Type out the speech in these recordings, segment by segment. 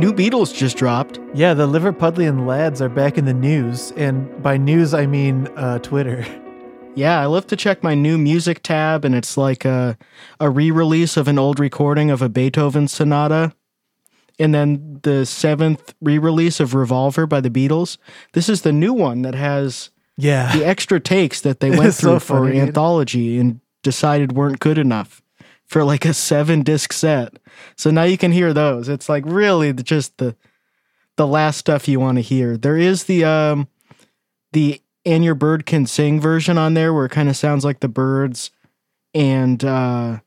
new Beatles just dropped. Yeah, the Liverpudlian lads are back in the news, and by news I mean uh, Twitter. Yeah, I love to check my new music tab, and it's like a, a re release of an old recording of a Beethoven sonata. And then the seventh re release of Revolver by the Beatles. This is the new one that has Yeah, the extra takes that they went It's so through for funny, anthology and decided weren't good enough for like a seven disc set. So now you can hear those. It's like really the- just the the last stuff you want to hear. There is the um the and your bird can sing version on there where it kind of sounds like the birds and uh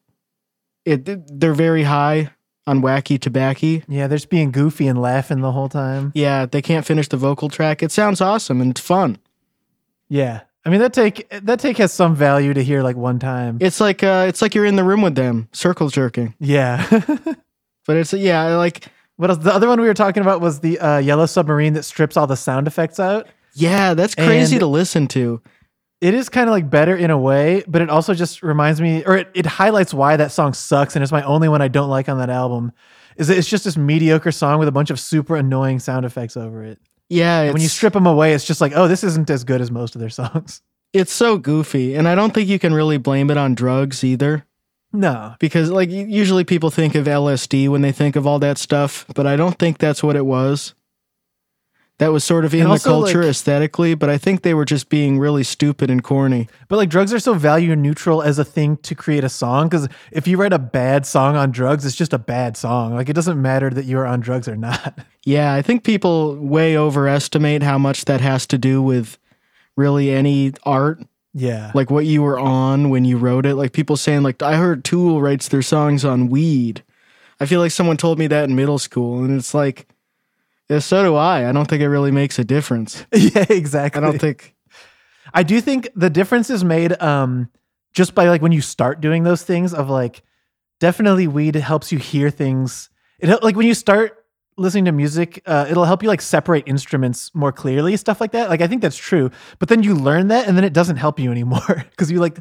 it they're very high on wacky tobacco. yeah, they're just being goofy and laughing the whole time. Yeah, they can't finish the vocal track. It sounds awesome and it's fun. Yeah, I mean that take that take has some value to hear like one time. It's like uh it's like you're in the room with them, circle jerking. yeah. But it's yeah, like what else? The other one we were talking about was the uh, yellow submarine that strips all the sound effects out. yeah, that's crazy And- to listen to. It is kind of like better in a way, but it also just reminds me, or it, it highlights why that song sucks, and it's my only one I don't like on that album. Is that it's just this mediocre song with a bunch of super annoying sound effects over it. Yeah, when you strip them away, it's just like, oh, this isn't as good as most of their songs. it's so goofy, and I don't think you can really blame it on drugs either, No, because like usually people think of LSD when they think of all that stuff, but I don't think that's what it was. That was sort of in And the also, culture like- aesthetically, but I think they were just being really stupid and corny. but like drugs are so value neutral as a thing to create a song. Because if you write a bad song on drugs, it's just a bad song. Like it doesn't matter that you're on drugs or not. Yeah, I think people way overestimate how much that has to do with really any art yeah, like what you were on when you wrote it. Like people saying, like, I heard Tool writes their songs on weed. I feel like someone told me that in middle school, and it's like, yeah, so do I. I don't think it really makes a difference. yeah, exactly. I don't think. I do think the difference is made um just by like when you start doing those things of like definitely weed helps you hear things. It like when you start listening to music, uh, it'll help you like separate instruments more clearly, stuff like that. Like I think that's true. But then you learn that and then it doesn't help you anymore because you like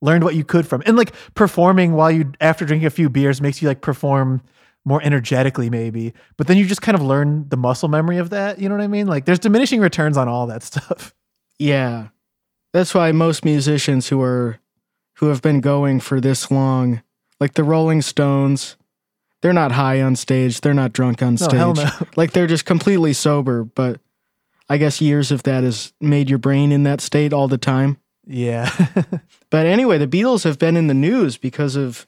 learned what you could from and like performing while you after drinking a few beers makes you like perform more energetically maybe but then you just kind of learn the muscle memory of that you know what i mean like there's diminishing returns on all that stuff Yeah, that's why most musicians who are who have been going for this long, like the Rolling Stones, they're not high on stage. They're not drunk on No, stage. hell no. Like they're just completely sober. But I guess years of that has made your brain in that state all the time. Yeah. But anyway, the Beatles have been in the news because of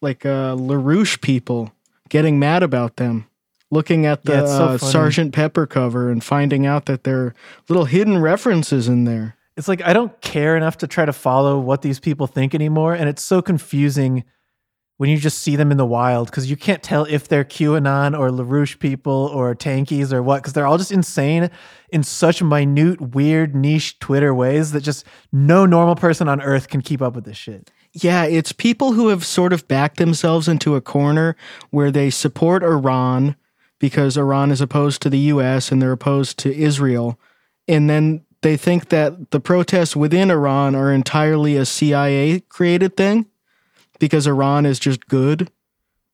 like uh, LaRouche people getting mad about them. Looking at the Yeah, so uh. Sergeant Pepper cover and finding out that there are little hidden references in there. it's like I don't care enough to try to follow what these people think anymore. And it's so confusing when you just see them in the wild because you can't tell if they're QAnon or LaRouche people or tankies or what, because they're all just insane in such minute, weird, niche Twitter ways that just no normal person on earth can keep up with this shit. Yeah, it's people who have sort of backed themselves into a corner where they support Iran because Iran is opposed to the US and they're opposed to Israel. And then they think that the protests within Iran are entirely a CIA created thing because Iran is just good.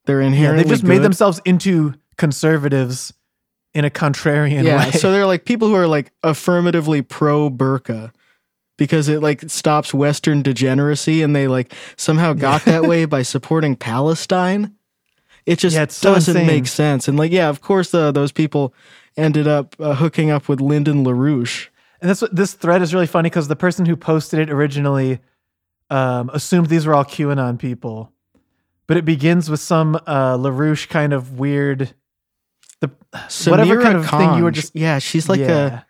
They're Yeah, inherently they've just made themselves into conservatives in a contrarian yeah, way. so they're like people who are like affirmatively pro burqa because it like stops Western degeneracy, and they like somehow got that way by supporting Palestine. It just Yeah, so doesn't insane. make sense. And like, yeah, of course, uh, those people ended up uh, hooking up with Lyndon LaRouche. And this this thread is really funny because the person who posted it originally um, assumed these were all QAnon people, but it begins with some uh, LaRouche kind of weird, the whatever kind of thing you were just yeah, she's like yeah. a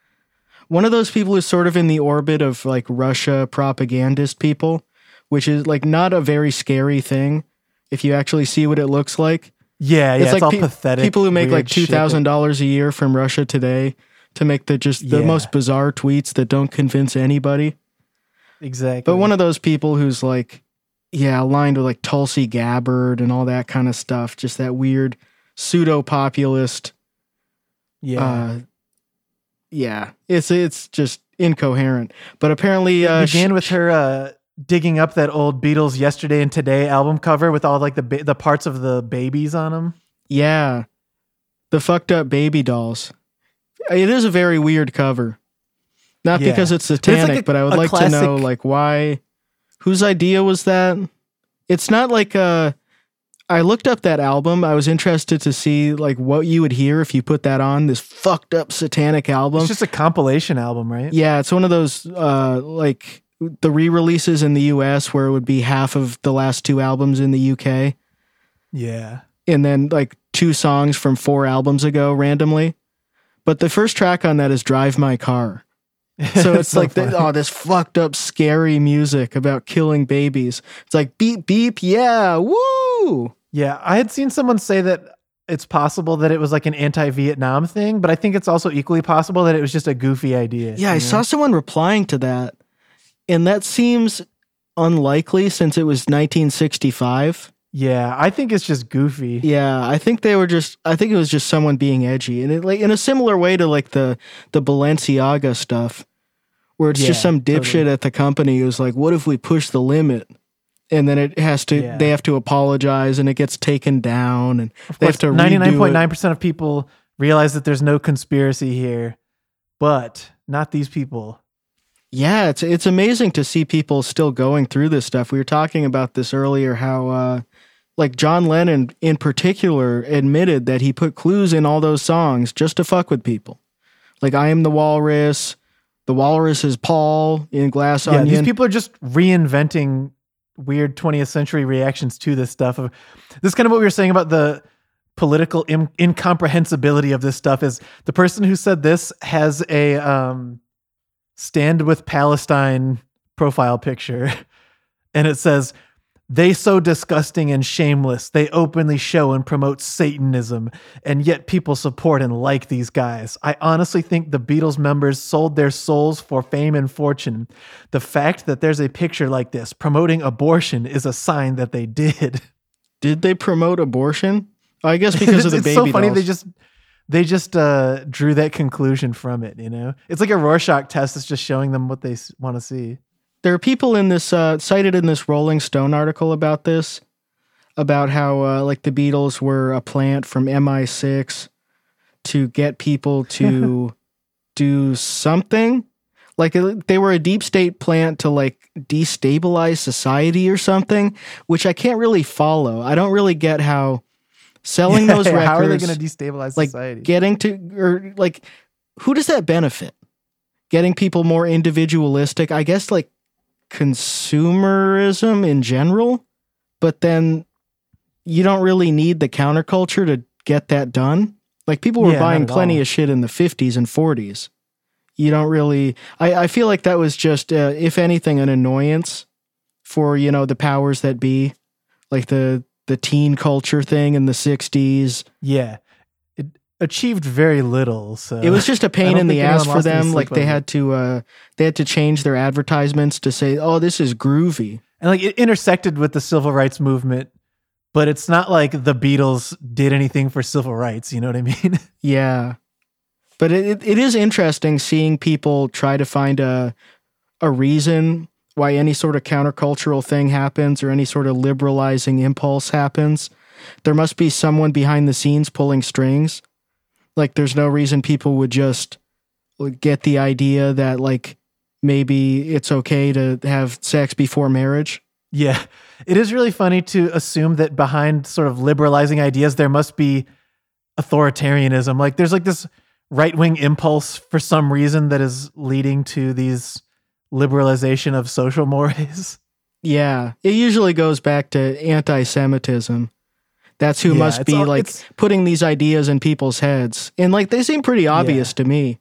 one of those people who's sort of in the orbit of like Russia propagandist people, which is like not a very scary thing if you actually see what it looks like. yeah, yeah. It's, all pe- pathetic. People who make like two thousand dollars a year from Russia today to make the just the Yeah. most bizarre tweets that don't convince anybody. exactly. But one of those people who's like, yeah, aligned with like Tulsi Gabbard and all that kind of stuff, just that weird pseudo populist. yeah, Uh, yeah, it's it's just incoherent. But apparently, uh, it began with her uh, digging up that old Beatles "Yesterday and Today" album cover with all like the ba- the parts of the babies on them. yeah, the fucked up baby dolls. It is a very weird cover. Not Yeah. because it's But it's like satanic, a- but I would a like to know like why whose idea was that? It's not like uh I looked up that album. I was interested to see like what you would hear if you put that on this fucked up satanic album. It's just a compilation album, right? Yeah, it's one of those uh like the re-releases in the US where it would be half of the last two albums in the UK Yeah. and then like two songs from four albums ago randomly. But the first track on that is Drive My Car. So it's like the, oh this fucked up scary music about killing babies. It's like beep beep yeah, woo. Yeah, I had seen someone say that it's possible that it was like an anti-Vietnam thing, but I think it's also equally possible that it was just a goofy idea. Yeah, I you saw someone replying to that. And that seems unlikely since it was 1965. Yeah, I think it's just goofy. Yeah, I think they were just. I think it was just someone being edgy, and it, like in a similar way to like the the Balenciaga stuff, where it's just some dipshit totally. at the company who's like, "What if we push the limit?" And then it has to. Yeah. They have to apologize, and it gets taken down, and Of they course, have to ninety nine redo point it. nine percent of people realize that there's no conspiracy here, but not these people. Yeah, it's it's amazing to see people still going through this stuff. We were talking about this earlier. How uh, like John Lennon in particular admitted that he put clues in all those songs just to fuck with people. Like I am the walrus, the walrus is Paul in Glass Yeah, Onion. these people are just reinventing weird 20th century reactions to this stuff. Of this is kind of what we were saying about the political Im- incomprehensibility of this stuff. Is the person who said this has a um, stand with Palestine profile picture, and it says. They so disgusting and shameless. They openly show and promote Satanism, and yet people support and like these guys. I honestly think the Beatles members sold their souls for fame and fortune. The fact that there's a picture like this promoting abortion is a sign that they did. Did they promote abortion? I guess because of the it's baby It's so funny dolls. they just they just uh, drew that conclusion from it. You know, it's like a Rorschach test. It's just showing them what they want to see. There are people in this uh, cited in this Rolling Stone article about this, about how uh, like the Beatles were a plant from MI6 to get people to do something. Like they were a deep state plant to like destabilize society or something, which I can't really follow. I don't really get how selling those records, How are they going to destabilize like society? getting to or like who does that benefit? Getting people more individualistic, I guess like consumerism in general, but then you don't really need the counterculture to get that done. Like people were Yeah, buying plenty all. of shit in the 50s and 40s. You don't really I, I feel like that was just uh, if anything an annoyance for, you know, the powers that be, like the the teen culture thing in the 60s. yeah, achieved very little. So It was just a pain in the ass for them. Like they had to uh they had to change their advertisements to say, "Oh, this is groovy." and like it intersected with the civil rights movement, but it's not like the Beatles did anything for civil rights. You know what I mean? Yeah. But it, it, it is interesting seeing people try to find a a reason why any sort of countercultural thing happens or any sort of liberalizing impulse happens. There must be someone behind the scenes pulling strings. Like there's no reason people would just get the idea that like maybe it's okay to have sex before marriage. Yeah. It is really funny to assume that behind sort of liberalizing ideas, there must be authoritarianism. Like there's like this right wing impulse for some reason that is leading to these liberalization of social mores. Yeah, it usually goes back to anti-Semitism. That's who Yeah, must be all- like putting these ideas in people's heads, and like they seem pretty obvious to me.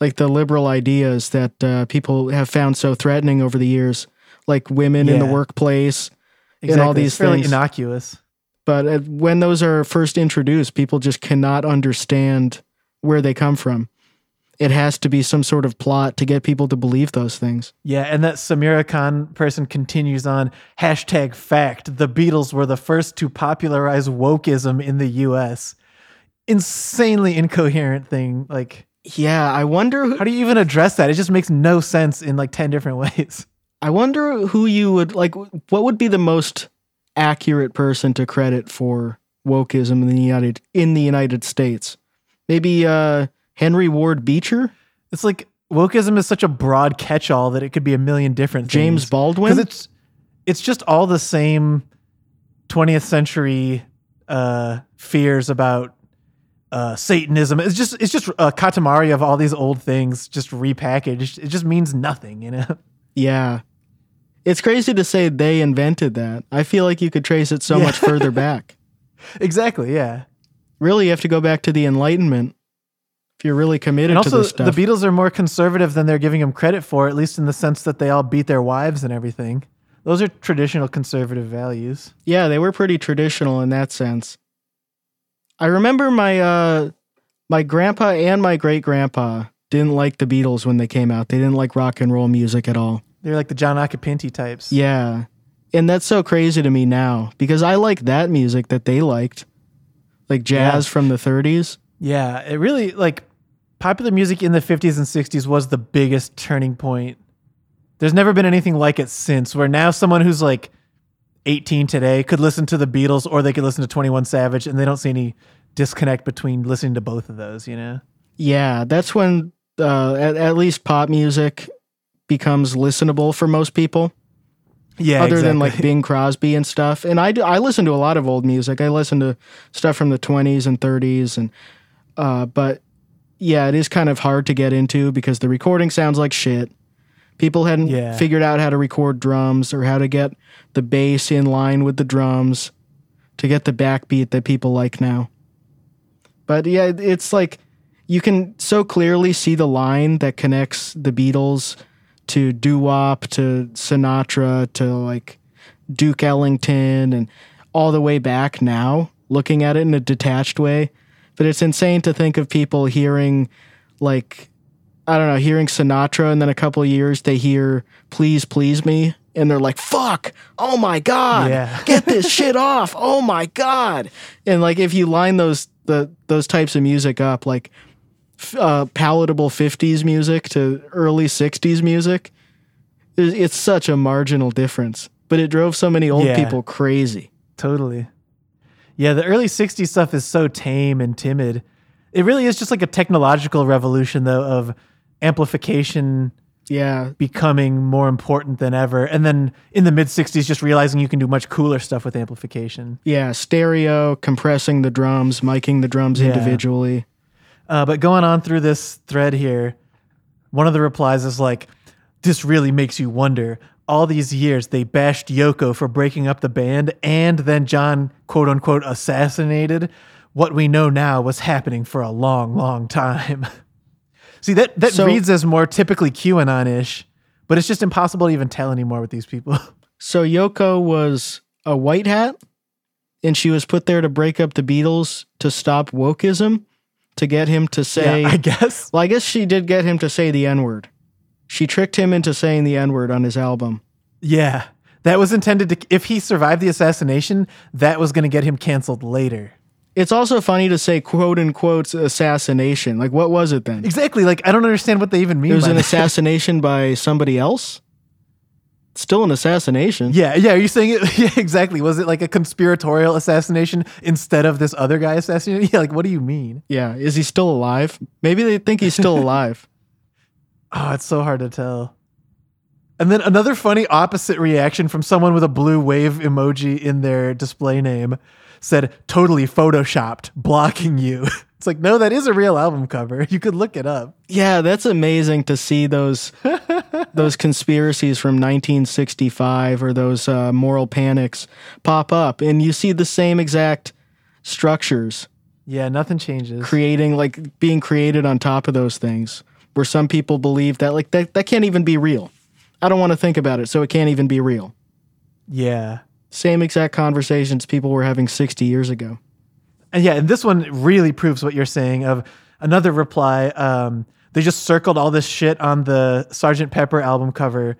Like the liberal ideas that uh, people have found so threatening over the years, like women in the workplace. Exactly. all It's these fairly things. innocuous. But uh, when those are first introduced, people just cannot understand where they come from. It has to be some sort of plot to get people to believe those things. Yeah, and that Samira Khan person continues on hashtag fact. The Beatles were the first to popularize wokeism in the US. Insanely incoherent thing. Like, Yeah, I wonder. Who, how do you even address that? It just makes no sense in like 10 different ways. I wonder who you would like. What would be the most accurate person to credit for wokeism in the United in the United States. Maybe uh, Henry Ward Beecher, It's like wokeism is such a broad catch-all that it could be a million different James things. Baldwin. because it's it's just all the same 20th century uh, fears about uh, Satanism. It's just it's just a katamari of all these old things just repackaged. It just means nothing, you know. Yeah. It's crazy to say they invented that. I feel like you could trace it so much further back. exactly. Yeah. Really, you have to go back to the Enlightenment if you're really committed And to also, this stuff. the Beatles are more conservative than they're giving them credit for, at least in the sense that they all beat their wives and everything. Those are traditional conservative values. yeah, they were pretty traditional in that sense. I remember my uh my grandpa and my great grandpa didn't like the Beatles when they came out. They didn't like rock and roll music at all. They're like the John Acapinti types. Yeah. And that's so crazy to me now because I like that music that they liked. Like jazz Yeah. from the 30s. Yeah, it really like popular music in the 50s and 60s was the biggest turning point. There's never been anything like it since where now someone who's like 18 today could listen to the Beatles or they could listen to 21 Savage and they don't see any disconnect between listening to both of those, you know. Yeah, that's when uh, at, at least pop music becomes listenable for most people, Yeah, other than like exactly. Bing Crosby and stuff. And I, do, I listen to a lot of old music. I listen to stuff from the 20s and 30s, and uh, but yeah, it is kind of hard to get into because the recording sounds like shit. People hadn't Yeah. figured out how to record drums or how to get the bass in line with the drums to get the backbeat that people like now. But yeah, it's like you can so clearly see the line that connects the Beatles to doo wop to Sinatra to like Duke Ellington and all the way back now, looking at it in a detached way. But it's insane to think of people hearing like I don't know, hearing Sinatra and then a couple of years they hear Please Please Me and they're like, fuck, oh my God. Yeah. Get this shit off. Oh my God. And like if you line those the those types of music up, like uh, palatable 50s music to early 60s music, it's such a marginal difference. But it drove so many old Yeah. people crazy. Totally. Yeah, the early 60s stuff is so tame and timid. It really is just like a technological revolution though of amplification Yeah. becoming more important than ever. And then in the mid 60s, just realizing you can do much cooler stuff with amplification. Yeah. Stereo, compressing the drums, miking the drums Yeah. individually. Uh, but going on through this thread here, one of the replies is like, This really makes you wonder. All these years, they bashed Yoko for breaking up the band, and then John, quote unquote, assassinated. What we know now was happening for a long, long time. See, that, that So- reads as more typically QAnon ish, but it's just impossible to even tell anymore with these people. So Yoko was a white hat, and she was put there to break up the Beatles to stop wokeism, to get him to say. yeah, I guess. well, I guess she did get him to say the N word. She tricked him into saying the N word on his album. Yeah. That was intended to, if he survived the assassination, that was going to get him canceled later. It's also funny to say quote unquote assassination. Like, what was it then? Exactly. Like, I don't understand what they even mean It was an that. assassination by somebody else? Still an assassination. Yeah, yeah. Are you saying it? Yeah, exactly. Was it like a conspiratorial assassination instead of this other guy assassinating? Yeah, like what do you mean? Yeah. Is he still alive? Maybe they think he's still alive. Oh, it's so hard to tell. And then another funny opposite reaction from someone with a blue wave emoji in their display name said, totally photoshopped, blocking you. It's like, no, that is a real album cover. You could look it up. Yeah, that's amazing to see those those conspiracies from 1965 or those uh, moral panics pop up, and you see the same exact structures Yeah, nothing changes. creating like being created on top of those things. Where some people believe that like that that can't even be real. I don't want to think about it, so it can't even be real. yeah. Same exact conversations people were having 60 years ago. And yeah, and this one really proves what you're saying. Of another reply, um, they just circled all this shit on the Sergeant Pepper album cover.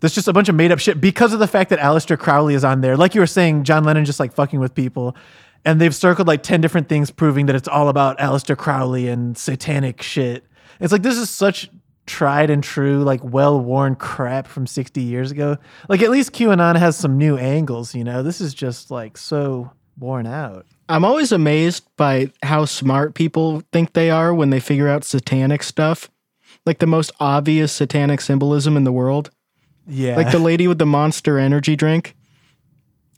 That's just a bunch of made up shit because of the fact that Aleister Crowley is on there. Like you were saying, John Lennon just like fucking with people. And they've circled like 10 different things proving that it's all about Aleister Crowley and satanic shit. It's like this is such tried and true, like well worn crap from 60 years ago. Like at least QAnon has some new angles, you know? This is just like so worn out. I'm always amazed by how smart people think they are when they figure out satanic stuff. Like the most obvious satanic symbolism in the world. Yeah. Like the lady with the monster energy drink.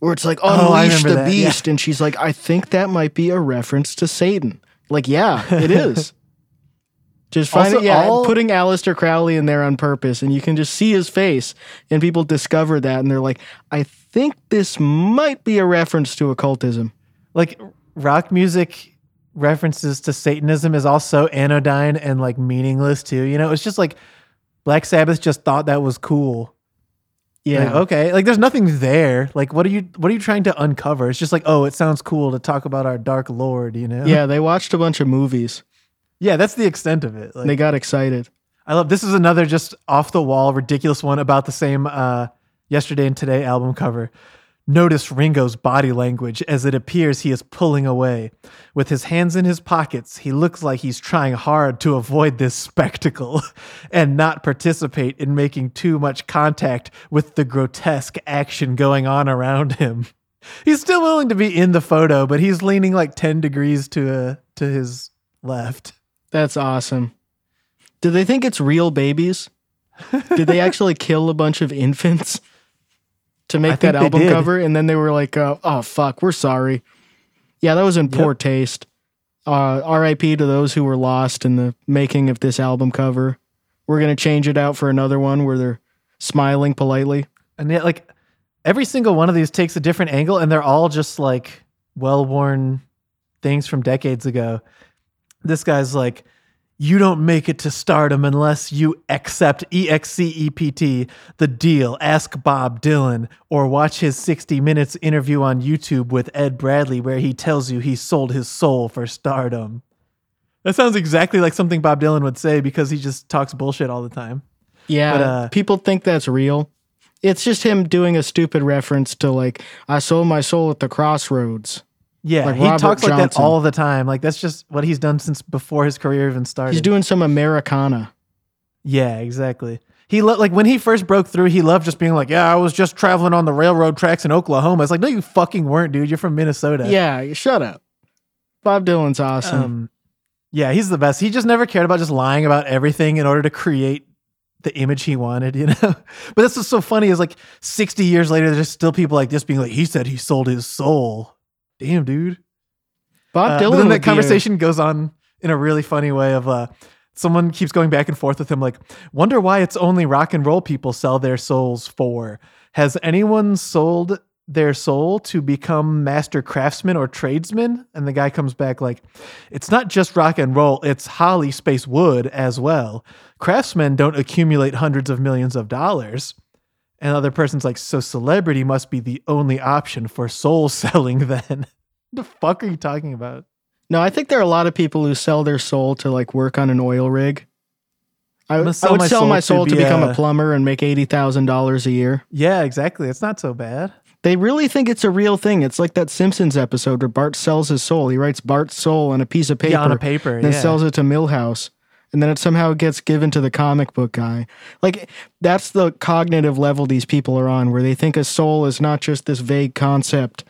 Where it's like, Oh, unleash remember the that, yeah. beast. And she's like, I think that might be a reference to Satan. Like, yeah, it is. Just find Also, it, yeah, all- putting Aleister Crowley in there on purpose, and you can just see his face, and people discover that, and they're like, I think this might be a reference to occultism. like rock music references to Satanism is also anodyne and like meaningless too. You know, it's just like Black Sabbath just thought that was cool. Yeah. Like, okay. Like there's nothing there. Like what are you what are you trying to uncover? It's just like, oh, it sounds cool to talk about our dark lord, you know? Yeah, they watched a bunch of movies. Yeah, that's the extent of it. Like They got excited. I love this is another just off the wall ridiculous one about the same uh yesterday and today album cover. Notice Ringo's body language as it appears he is pulling away. With his hands in his pockets, he looks like he's trying hard to avoid this spectacle and not participate in making too much contact with the grotesque action going on around him. He's still willing to be in the photo, but he's leaning like 10 degrees to uh, to his left. That's awesome. Do they think it's real babies? Did they actually kill a bunch of infants to make that album did. cover? And then they were like, uh, "Oh fuck, we're sorry." Yeah, that was in poor taste. Uh, R.I.P. to those who were lost in the making of this album cover. We're gonna change it out for another one where they're smiling politely. And yet, like every single one of these takes a different angle, and they're all just like well-worn things from decades ago. This guy's like, "You don't make it to stardom unless you accept EXCEPT, the deal. Ask Bob Dylan, or watch his 60 Minutes interview on YouTube with Ed Bradley, where he tells you he sold his soul for stardom." That sounds exactly like something Bob Dylan would say because he just talks bullshit all the time. Yeah, But, uh, people think that's real. It's just him doing a stupid reference to like, "I sold my soul at the crossroads." Yeah, Like he Robert talks like that all the time. Like that's just what he's done since before his career even started. He's doing some Americana. yeah, exactly. He lo- like when he first broke through, he loved just being like, "Yeah, I was just traveling on the railroad tracks in Oklahoma." It's like, no, you fucking weren't, dude. You're from Minnesota. Yeah, shut up. Bob Dylan's awesome. Um, yeah, he's the best. He just never cared about just lying about everything in order to create the image he wanted, you know. but that's what's so funny is like 60 years later, there's still people like this being like, "He said he sold his soul." Damn, dude. Bob Uh, Dylan. but then that a- conversation goes on in a really funny way of uh someone keeps going back and forth with him like wonder why it's only rock and roll people sell their souls for has anyone sold their soul to become master craftsmen or tradesmen and the guy comes back like it's not just rock and roll it's Hollywood as well craftsmen don't accumulate hundreds of millions of dollars and the other person's like so celebrity must be the only option for soul selling then the fuck are you talking about no, I think there are a lot of people who sell their soul to like work on an oil rig. I, I sell would my sell soul my soul to, be become a- a plumber and make eighty thousand dollars a year. Yeah, exactly. It's not so bad. They really think it's a real thing. It's like that Simpsons episode where Bart sells his soul. He writes Bart's soul on a piece of paper, Yeah, on a paper. then yeah. sells it to Milhouse, and then it somehow gets given to the comic book guy. Like that's the cognitive level these people are on, where they think a soul is not just this vague concept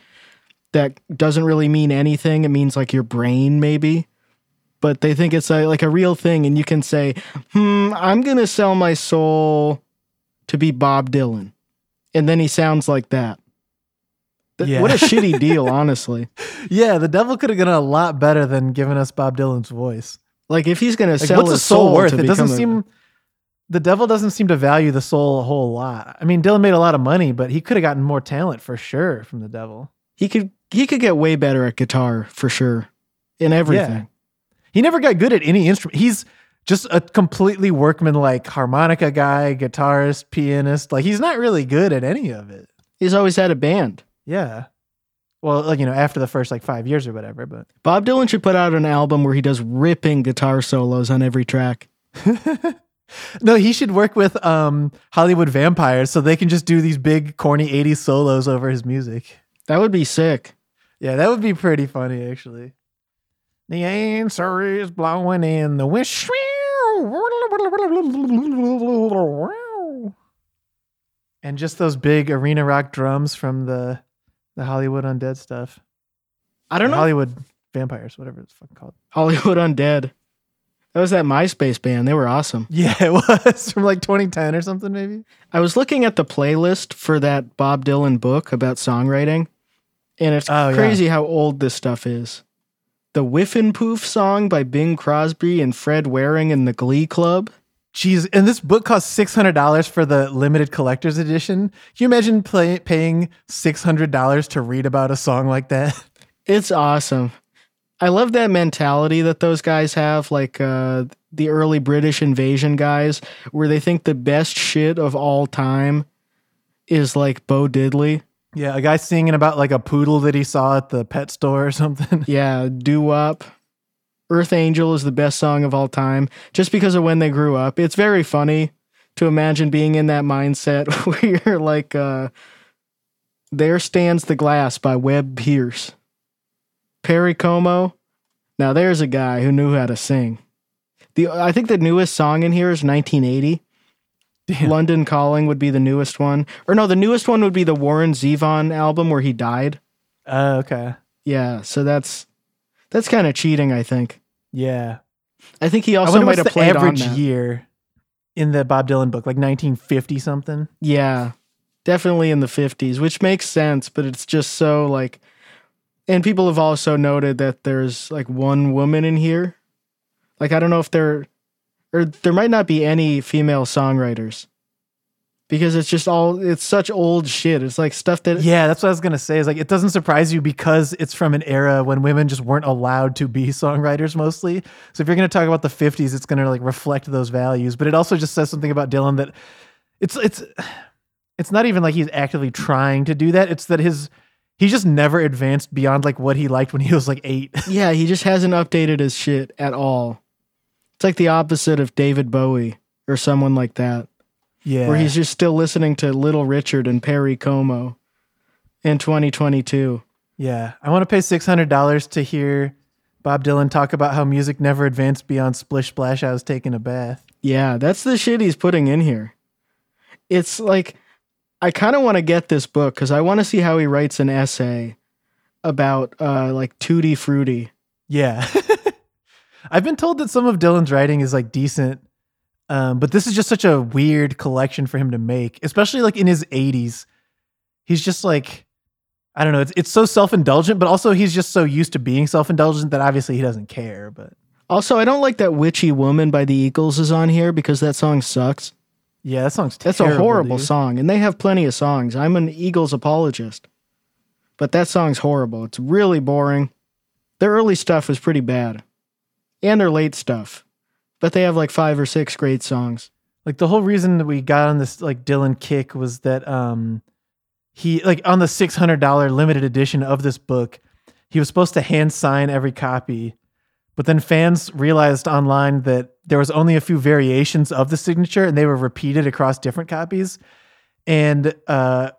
that doesn't really mean anything. It means like your brain, maybe. But they think it's a, like a real thing, and you can say, "Hmm, I'm gonna sell my soul to be Bob Dylan," and then he sounds like that. Yeah. What a shitty deal, honestly. yeah, the devil could have done a lot better than giving us Bob Dylan's voice. Like if he's gonna Like, sell what's a his soul worth? to It doesn't a- seem. The devil doesn't seem to value the soul a whole lot. I mean, Dylan made a lot of money, but he could have gotten more talent for sure from the devil. he could he could get way better at guitar for sure, in everything. He never got good at any instrument. He's just a completely workman-like harmonica guy, guitarist, pianist. Like he's not really good at any of it. He's always had a band. Yeah. Well, like you know, after the first like five years or whatever, but Bob Dylan should put out an album where he does ripping guitar solos on every track. no, he should work with um Hollywood vampires so they can just do these big corny 80s solos over his music. That would be sick. Yeah, that would be pretty funny actually. The answer is blowing in the wind. And just those big arena rock drums from the the Hollywood Undead stuff. I don't know. Hollywood Vampires, whatever it's fucking called. Hollywood Undead. That was that MySpace band. They were awesome. Yeah, it was from like 2010 or something, maybe. I was looking at the playlist for that Bob Dylan book about songwriting, and it's Oh, yeah. crazy how old this stuff is. The Whiffenpoof song by Bing Crosby and Fred Waring and the Glee Club. Jeez, and this book costs six hundred dollars for the limited collector's edition. Can you imagine play, paying six hundred dollars to read about a song like that? It's awesome. I love that mentality that those guys have, like uh, the early British invasion guys, where they think the best shit of all time is like Bo Diddley. Yeah, a guy singing about like a poodle that he saw at the pet store or something. Yeah, doo wop. Earth Angel is the best song of all time, just because of when they grew up. It's very funny to imagine being in that mindset where you're like, uh, "There stands the glass" by Webb Pierce. Perry Como. Now there's a guy who knew how to sing. The I think the newest song in here is 1980. Damn. London Calling would be the newest one, or no, the newest one would be the Warren Zevon album where he died. Uh, okay. Yeah, so that's that's kind of cheating, I think. Yeah. I think he also might have the played average year in the Bob Dylan book, like 1950 something. Yeah, definitely in the 50s, which makes sense, but it's just so like and people have also noted that there's like one woman in here. Like I don't know if there or there might not be any female songwriters. Because it's just all it's such old shit. It's like stuff that Yeah, that's what I was gonna say. Is like it doesn't surprise you because it's from an era when women just weren't allowed to be songwriters mostly. So if you're gonna talk about the 50s, it's gonna like reflect those values. But it also just says something about Dylan that it's it's it's not even like he's actively trying to do that. It's that his he just never advanced beyond like what he liked when he was like eight. Yeah, he just hasn't updated his shit at all. It's like the opposite of David Bowie or someone like that. Yeah, where he's just still listening to Little Richard and Perry Como in 2022. yeah. I want to pay six hundred dollars to hear Bob Dylan talk about how music never advanced beyond splish splash. I was taking a bath. Yeah, that's the shit he's putting in here. It's like I kind of want to get this book because I want to see how he writes an essay about uh like Tutti Frutti. Yeah. I've been told that some of Dylan's writing is like decent. Um, but this is just such a weird collection for him to make, especially like in his 80s. He's just like I don't know, it's it's so self-indulgent, but also he's just so used to being self-indulgent that obviously he doesn't care, but Also, I don't like that Witchy Woman by the Eagles is on here because that song sucks. yeah, that song's terrible, That's a horrible dude. song, and they have plenty of songs. I'm an Eagles apologist, but that song's horrible. It's really boring. Their early stuff was pretty bad, and their late stuff, but they have like five or six great songs. Like the whole reason that we got on this like Dylan kick was that um he like on the six hundred dollar limited edition of this book, he was supposed to hand sign every copy, but then fans realized online that there was only a few variations of the signature and they were repeated across different copies, and uh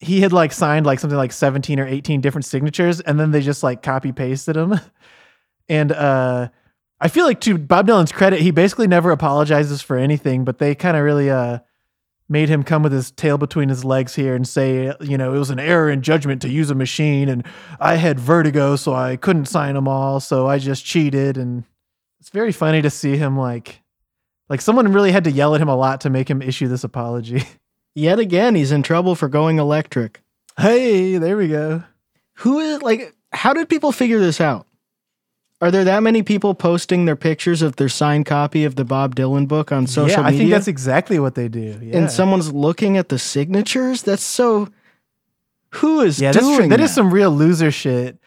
he had like signed like something like 17 or 18 different signatures and then they just like copy pasted them and uh I feel like to Bob Dylan's credit, he basically never apologizes for anything, but they kind of really uh made him come with his tail between his legs here and say, you know, it was an error in judgment to use a machine and I had vertigo so I couldn't sign them all, so I just cheated and it's very funny to see him like like someone really had to yell at him a lot to make him issue this apology. Yet again, he's in trouble for going electric. hey, there we go. Who is like? How did people figure this out? Are there that many people posting their pictures of their signed copy of the Bob Dylan book on social media? yeah, I media? think that's exactly what they do. Yeah. and someone's looking at the signatures. That's so. Who is Yeah, that's doing true. that? that is some real loser shit.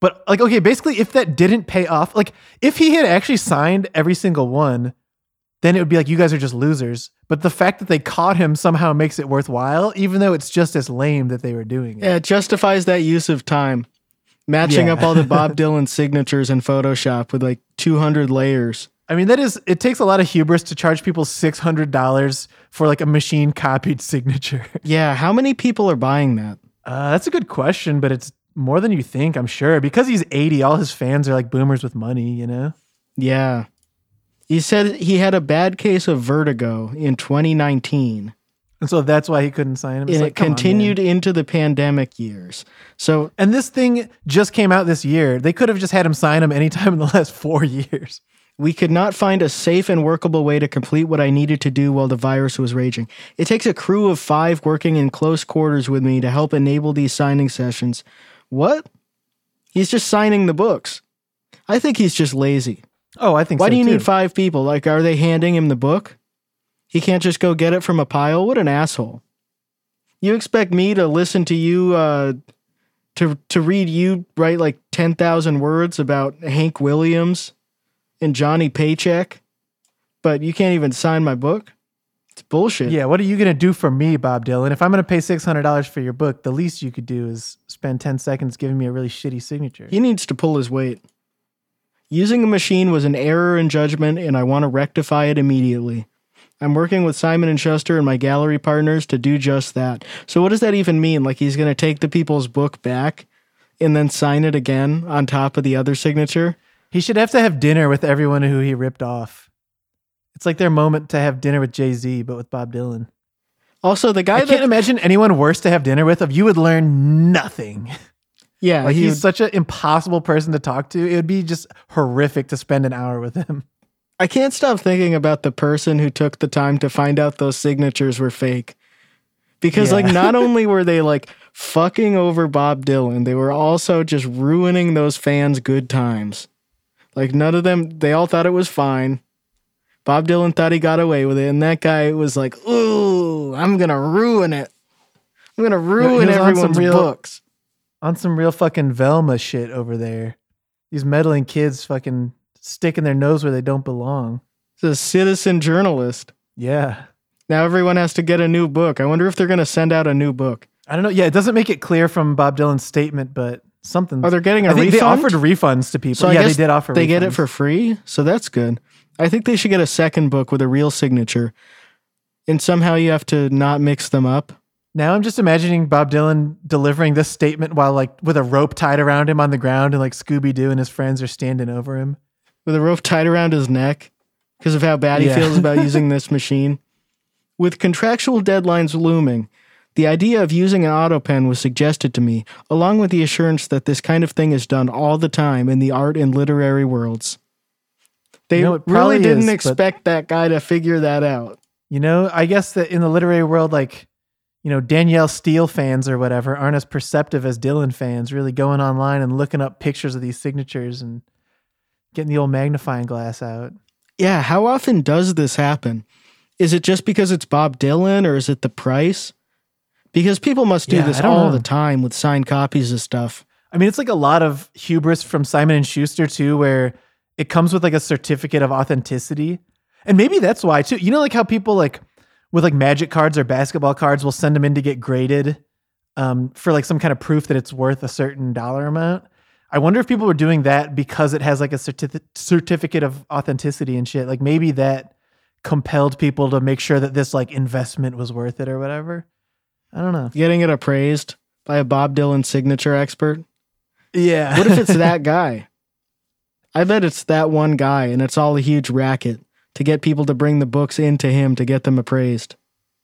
But like, okay, basically, if that didn't pay off, like if he had actually signed every single one, then it would be like you guys are just losers. But the fact that they caught him somehow makes it worthwhile, even though it's just as lame that they were doing it. Yeah, it justifies that use of time. Matching Yeah. up all the Bob Dylan signatures in Photoshop with like 200 layers. I mean, that is it takes a lot of hubris to charge people six hundred dollars for like a machine copied signature. Yeah, how many people are buying that? Uh, that's a good question, but it's more than you think, I'm sure. Because he's 80, all his fans are like boomers with money, you know? Yeah. He said he had a bad case of vertigo in 2019. And so that's why he couldn't sign him. It's and like, it come on, continued into the pandemic years. So And this thing just came out this year. They could have just had him sign him anytime in the last four years. we could not find a safe and workable way to complete what I needed to do while the virus was raging. It takes a crew of five working in close quarters with me to help enable these signing sessions. What? He's just signing the books. I think he's just lazy. Oh, I think Why so do you too. need five people? Like, are they handing him the book? He can't just go get it from a pile? What an asshole. You expect me to listen to you, uh, to, to read you write like 10,000 words about Hank Williams and Johnny Paycheck, but you can't even sign my book? It's bullshit. Yeah, what are you gonna do for me, Bob Dylan? If I'm gonna pay six hundred dollars for your book, the least you could do is spend ten seconds giving me a really shitty signature. He needs to pull his weight. Using a machine was an error in judgment, and I want to rectify it immediately. I'm working with Simon and Schuster and my gallery partners to do just that. So, what does that even mean? Like he's going to take the people's book back and then sign it again on top of the other signature? He should have to have dinner with everyone who he ripped off. It's like their moment to have dinner with Jay Z, but with Bob Dylan. Also, the guy I that can't imagine anyone worse to have dinner with. Of you would learn nothing. yeah, Like he he's such an impossible person to talk to. It would be just horrific to spend an hour with him. I can't stop thinking about the person who took the time to find out those signatures were fake. Because Yeah. like not only were they like fucking over Bob Dylan, they were also just ruining those fans' good times. Like none of them they all thought it was fine. Bob Dylan thought he got away with it, and that guy was like, "Ooh, I'm gonna ruin it. I'm gonna ruin everyone's real- books." On some real fucking Velma shit over there. These meddling kids fucking sticking their nose where they don't belong. He's a citizen journalist. Yeah. Now everyone has to get a new book. I wonder if they're gonna send out a new book. I don't know. Yeah, it doesn't make it clear from Bob Dylan's statement, but something. Are they getting a I think refund? they offered refunds to people. So yeah, they did offer. Refunds. They get it for free, so that's good. I think they should get a second book with a real signature, and somehow you have to not mix them up. Now I'm just imagining Bob Dylan delivering this statement while like with a rope tied around him on the ground, and like Scooby Doo and his friends are standing over him. With a rope tied around his neck because of how bad he Yeah. feels about using this machine. With contractual deadlines looming, the idea of using an auto pen was suggested to me, along with the assurance that this kind of thing is done all the time in the art and literary worlds. They You know, really probably didn't is, but- expect that guy to figure that out. You know, I guess that in the literary world, like you know, Danielle Steel fans or whatever aren't as perceptive as Dylan fans. Really going online and looking up pictures of these signatures and getting the old magnifying glass out. Yeah, how often does this happen? Is it just because it's Bob Dylan or is it the price? Because people must do Yeah, this all know. the time with signed copies of stuff. I mean, it's like a lot of hubris from Simon and Schuster too, where it comes with like a certificate of authenticity, and maybe that's why too. You know, like how people like with like magic cards or basketball cards will send them in to get graded um, for like some kind of proof that it's worth a certain dollar amount. I wonder if people were doing that because it has like a certi- certificate of authenticity and shit. Like maybe that compelled people to make sure that this like investment was worth it or whatever. I don't know. Getting it appraised by a Bob Dylan signature expert. Yeah. What if it's that guy? I bet it's that one guy and it's all a huge racket to get people to bring the books into him to get them appraised.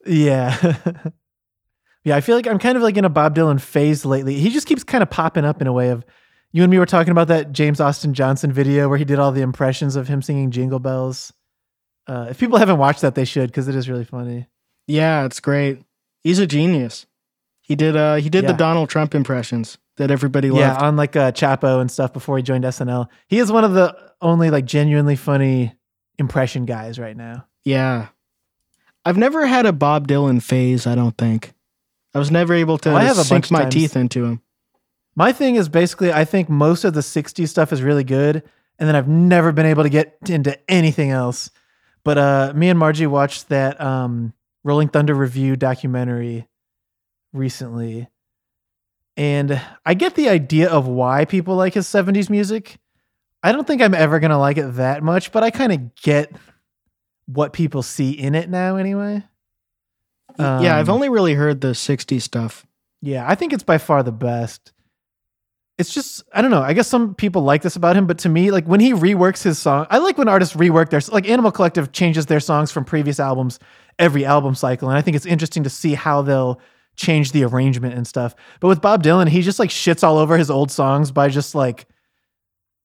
Yeah. yeah, I feel like I'm kind of like in a Bob Dylan phase lately. He just keeps kind of popping up in a way of you and me were talking about that James Austin Johnson video where he did all the impressions of him singing Jingle Bells. Uh, if people haven't watched that, they should because it is really funny. Yeah, it's great. He's a genius. He did uh he did the Donald Trump impressions that everybody Yeah, loved. on like uh, Chapo and stuff before he joined SNL. He is one of the only like genuinely funny impression guys right now. Yeah. I've never had a Bob Dylan phase, I don't think. I was never able to I have sink my times. teeth into him. My thing is basically, I think most of the 60s stuff is really good. And then I've never been able to get into anything else. But uh, me and Margie watched that um, Rolling Thunder Revue documentary recently. And I get the idea of why people like his 70s music. I don't think I'm ever going to like it that much, but I kind of get what people see in it now anyway. yeah, I've Um, only really heard the 60s stuff. Yeah, I think it's by far the best. It's just I don't know. I guess some people like this about him, but to me, like when he reworks his song, I like when artists rework their like Animal Collective changes their songs from previous albums every album cycle, and I think it's interesting to see how they'll change the arrangement and stuff. But with Bob Dylan, he just like shits all over his old songs by just like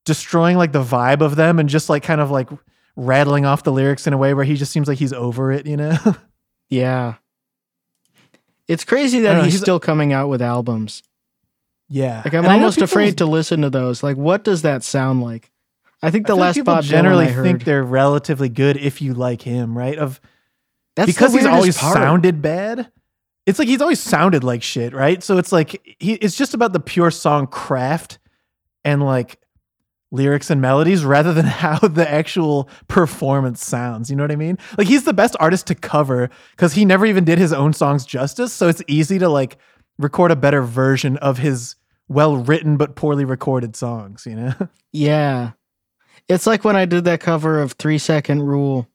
destroying like the vibe of them and just like kind of like rattling off the lyrics in a way where he just seems like he's over it, you know? Yeah. It's crazy that know, he's he's- still coming out with albums. Yeah. Like I'm And almost afraid to listen to those. Like what does that sound like? I think the like last Bob generally I think they're relatively good if you like him, right? Of that's because he's always part. sounded bad. It's like he's always sounded like shit, right? So it's like he it's just about the pure song craft and like lyrics and melodies rather than how the actual performance sounds. You know what I mean? Like he's the best artist to cover because he never even did his own songs justice. So it's easy to like record a better version of his well written but poorly recorded songs, you know? Yeah. It's like when I did that cover of Three Second Rule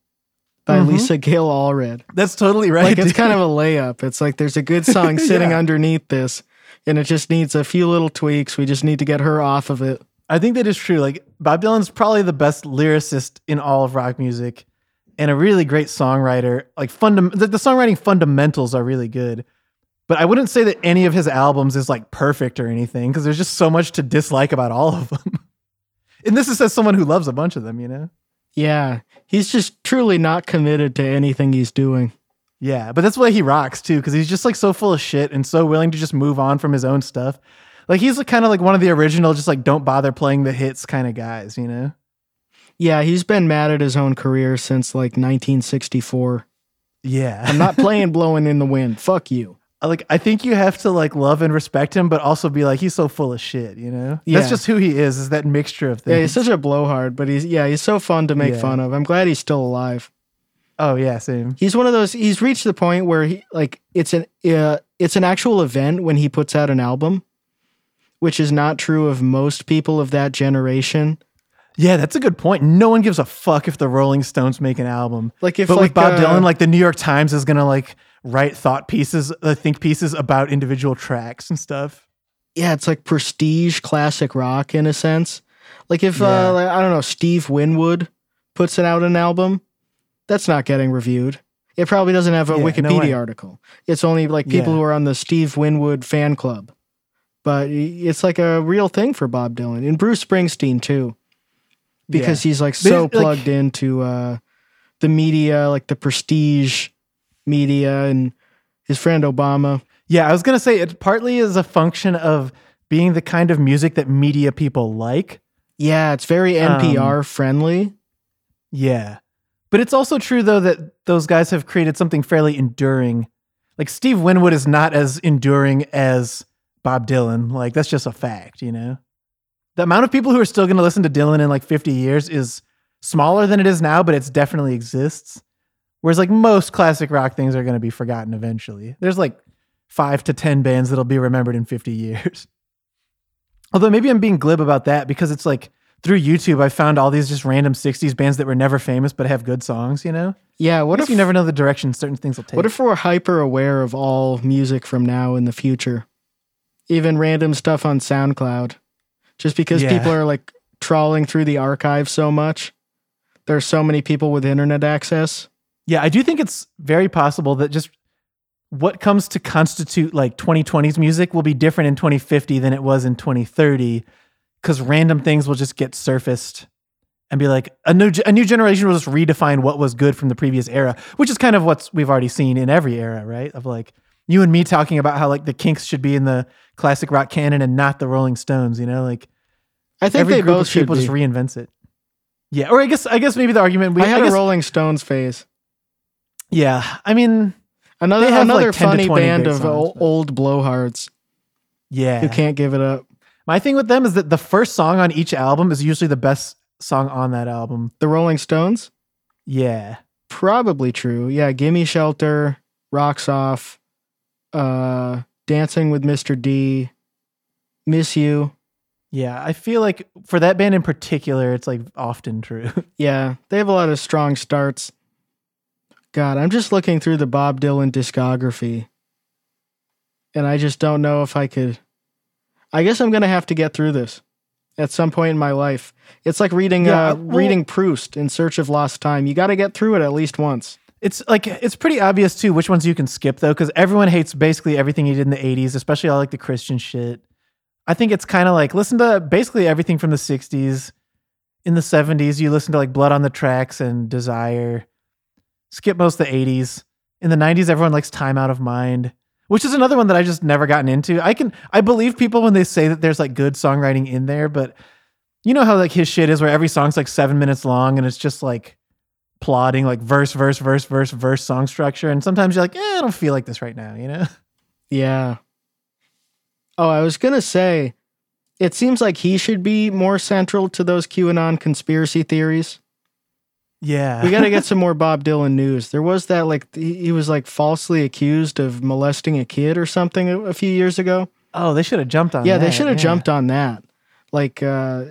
by Mhm. Lisa Gail Allred. That's totally right. Like it's dude. kind of a layup. It's like there's a good song sitting Yeah. underneath this, and it just needs a few little tweaks. We just need to get her off of it. I think that is true. Like Bob Dylan's probably the best lyricist in all of rock music, and a really great songwriter. Like fundam- the, the songwriting fundamentals are really good, but I wouldn't say that any of his albums is like perfect or anything because there's just so much to dislike about all of them. and this is as someone who loves a bunch of them, you know. Yeah, he's just truly not committed to anything he's doing. Yeah, but that's why he rocks too, because he's just like so full of shit and so willing to just move on from his own stuff. Like he's kind of like one of the original, just like don't bother playing the hits kind of guys, you know? Yeah, he's been mad at his own career since like 1964. Yeah, I'm not playing blowing in the wind. Fuck you. Like I think you have to like love and respect him, but also be like he's so full of shit, you know? Yeah. That's just who he is, is that mixture of things? Yeah, he's such a blowhard, but he's yeah, he's so fun to make Yeah. fun of. I'm glad he's still alive. oh yeah, same. He's one of those. He's reached the point where he like it's an uh, it's an actual event when he puts out an album, which is not true of most people of that generation. Yeah, that's a good point. No one gives a fuck if the Rolling Stones make an album. Like if but like with Bob uh, Dylan, like the New York Times is gonna like write thought pieces, uh, think pieces about individual tracks and stuff. yeah, it's like prestige classic rock in a sense. Like if Yeah. uh, like, I don't know, Steve Winwood puts it out an album, that's not getting reviewed. It probably doesn't have a Yeah, Wikipedia way. article. It's only like people Yeah. who are on the Steve Winwood fan club. But it's like a real thing for Bob Dylan and Bruce Springsteen too, because he's like so But, like- plugged into uh, the media, like the prestige media, and his friend Obama. Yeah, I was gonna say it partly is a function of being the kind of music that media people like. Yeah, it's very Um, NPR friendly. Yeah. But it's also true though that those guys have created something fairly enduring. Like Steve Winwood is not as enduring as Bob Dylan. Like that's just a fact, you know. The amount of people who are still going to listen to Dylan in like 50 years is smaller than it is now, but it's definitely exists. Whereas like most classic rock things are going to be forgotten eventually. There's like 5 to 10 bands that'll be remembered in 50 years. Although maybe I'm being glib about that because it's like through YouTube, I found all these just random 60s bands that were never famous but have good songs, you know? Yeah, what if you never know the direction certain things will take? What if we're hyper aware of all music from now in the future? Even random stuff on SoundCloud. Just because Yeah. people are like trawling through the archive so much. There's so many people with internet access. Yeah, I do think it's very possible that just what comes to constitute like 2020s music will be different in 2050 than it was in 2030 because random things will just get surfaced and be like a new a new generation will just redefine what was good from the previous era, which is kind of what we've already seen in every era, right? Of like you and me talking about how like the Kinks should be in the classic rock canon and not the Rolling Stones, you know, like I think every they group both of people just reinvents it. Yeah, or I guess I guess maybe the argument we I had guess, a Rolling Stones phase. Yeah. I mean, Another like, another 10 funny band of songs, old blowhards yeah. who can't give it up. My thing with them is that the first song on each album is usually the best song on that album. The Rolling Stones? Yeah. Probably true. Yeah, Gimme Shelter, Rocks Off, uh, Dancing with Mr. D, Miss You. Yeah. I feel like for that band in particular, it's like often true. Yeah, they have a lot of strong starts. God, I'm just looking through the Bob Dylan discography. And I just don't know if I could I guess I'm gonna have to get through this at some point in my life. It's like reading Yeah, uh, well- reading Proust in Search of Lost Time. You got to get through it at least once. It's like it's pretty obvious too which ones you can skip though, because everyone hates basically everything he did in the '80s, especially all like the Christian shit. I think it's kind of like listen to basically everything from the '60s. In the '70s, you listen to like Blood on the Tracks and Desire. Skip most of the '80s. In the '90s, everyone likes Time Out of Mind, which is another one that I just never gotten into. I can I believe people when they say that there's like good songwriting in there, but you know how like his shit is, where every song's like seven minutes long and it's just like plotting like verse, verse, verse, verse, verse song structure. And sometimes you're like, eh, I don't feel like this right now, you know? Yeah. Oh, I was gonna say, it seems like he should be more central to those QAnon conspiracy theories. Yeah. We got to get some more Bob Dylan news. There was that like he he was like falsely accused of molesting a kid or something a, a few years ago. oh, they should have jumped on that. yeah, that. they should have yeah. jumped on that. Like, uh,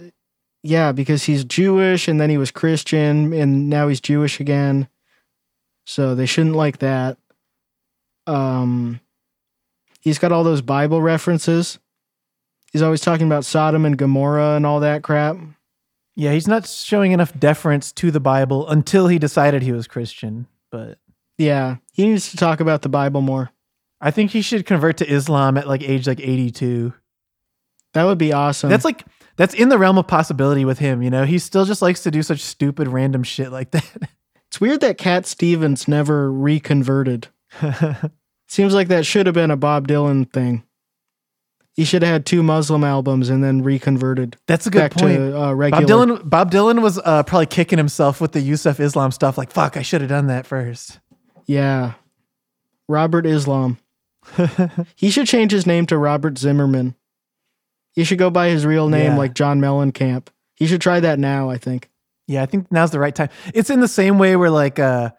yeah, because he's Jewish and then he was Christian and now he's Jewish again. So they shouldn't like that. Um, he's got all those Bible references. He's always talking about Sodom and Gomorrah and all that crap. Yeah, he's not showing enough deference to the Bible until he decided he was Christian. But Yeah, he needs to talk about the Bible more. I think he should convert to Islam at like age like 82. That would be awesome. That's like that's in the realm of possibility with him, you know. He still just likes to do such stupid random shit like that. it's weird that Cat Stevens never reconverted. Seems like that should have been a Bob Dylan thing. He should have had two Muslim albums and then reconverted that's a good back point. to uh, Bob. Dylan Bob Dylan was uh, probably kicking himself with the Yusuf Islam stuff like fuck, I should have done that first. Yeah. Robert Islam. he should change his name to Robert Zimmerman. He should go by his real name Yeah. like John Mellencamp. He should try that now, I think. Yeah, I think now's the right time. It's in the same way where like uh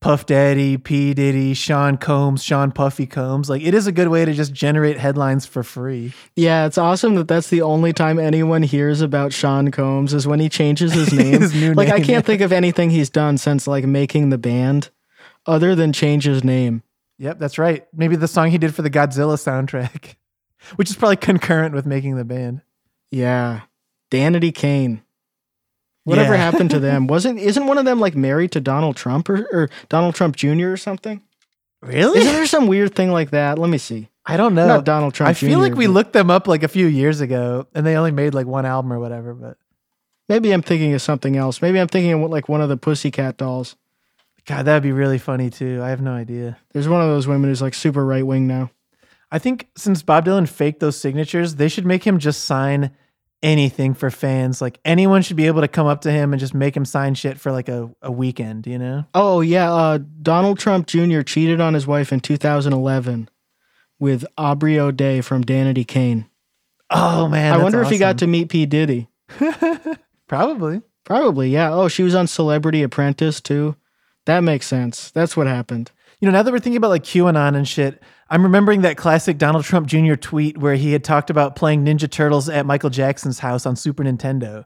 Puff Daddy, P Diddy, Sean Combs, Sean Puffy Combs. Like it is a good way to just generate headlines for free. Yeah, it's awesome that that's the only time anyone hears about Sean Combs is when he changes his name. His like I can't yeah. think of anything he's done since like making the band other than change his name. Yep, that's right. Maybe the song he did for the Godzilla soundtrack, which is probably concurrent with making the band. Yeah. Danity Kane. Whatever Yeah. happened to them? Wasn't isn't one of them like married to Donald Trump or, or Donald Trump Jr. or something? Really? Isn't there some weird thing like that? Let me see. I don't know. Not Donald Trump I feel like we looked them up like a few years ago, and they only made like one album or whatever. But Maybe I'm thinking of something else. Maybe I'm thinking of like one of the Pussycat dolls. God, that'd be really funny too. I have no idea. There's one of those women who's like super right wing now. I think since Bob Dylan faked those signatures, they should make him just sign anything for fans. Like anyone should be able to come up to him and just make him sign shit for like a, a weekend, you know? Oh yeah, uh, Donald Trump Jr. cheated on his wife in 2011 with Aubrey O'Day from Danity Kane. Oh man. I wonder if he got to meet P Diddy. probably. Probably, yeah. Oh, she was on Celebrity Apprentice too. That makes sense. That's what happened. You know, now that we're thinking about like QAnon and shit, I'm remembering that classic Donald Trump Jr. tweet where he had talked about playing Ninja Turtles at Michael Jackson's house on Super Nintendo.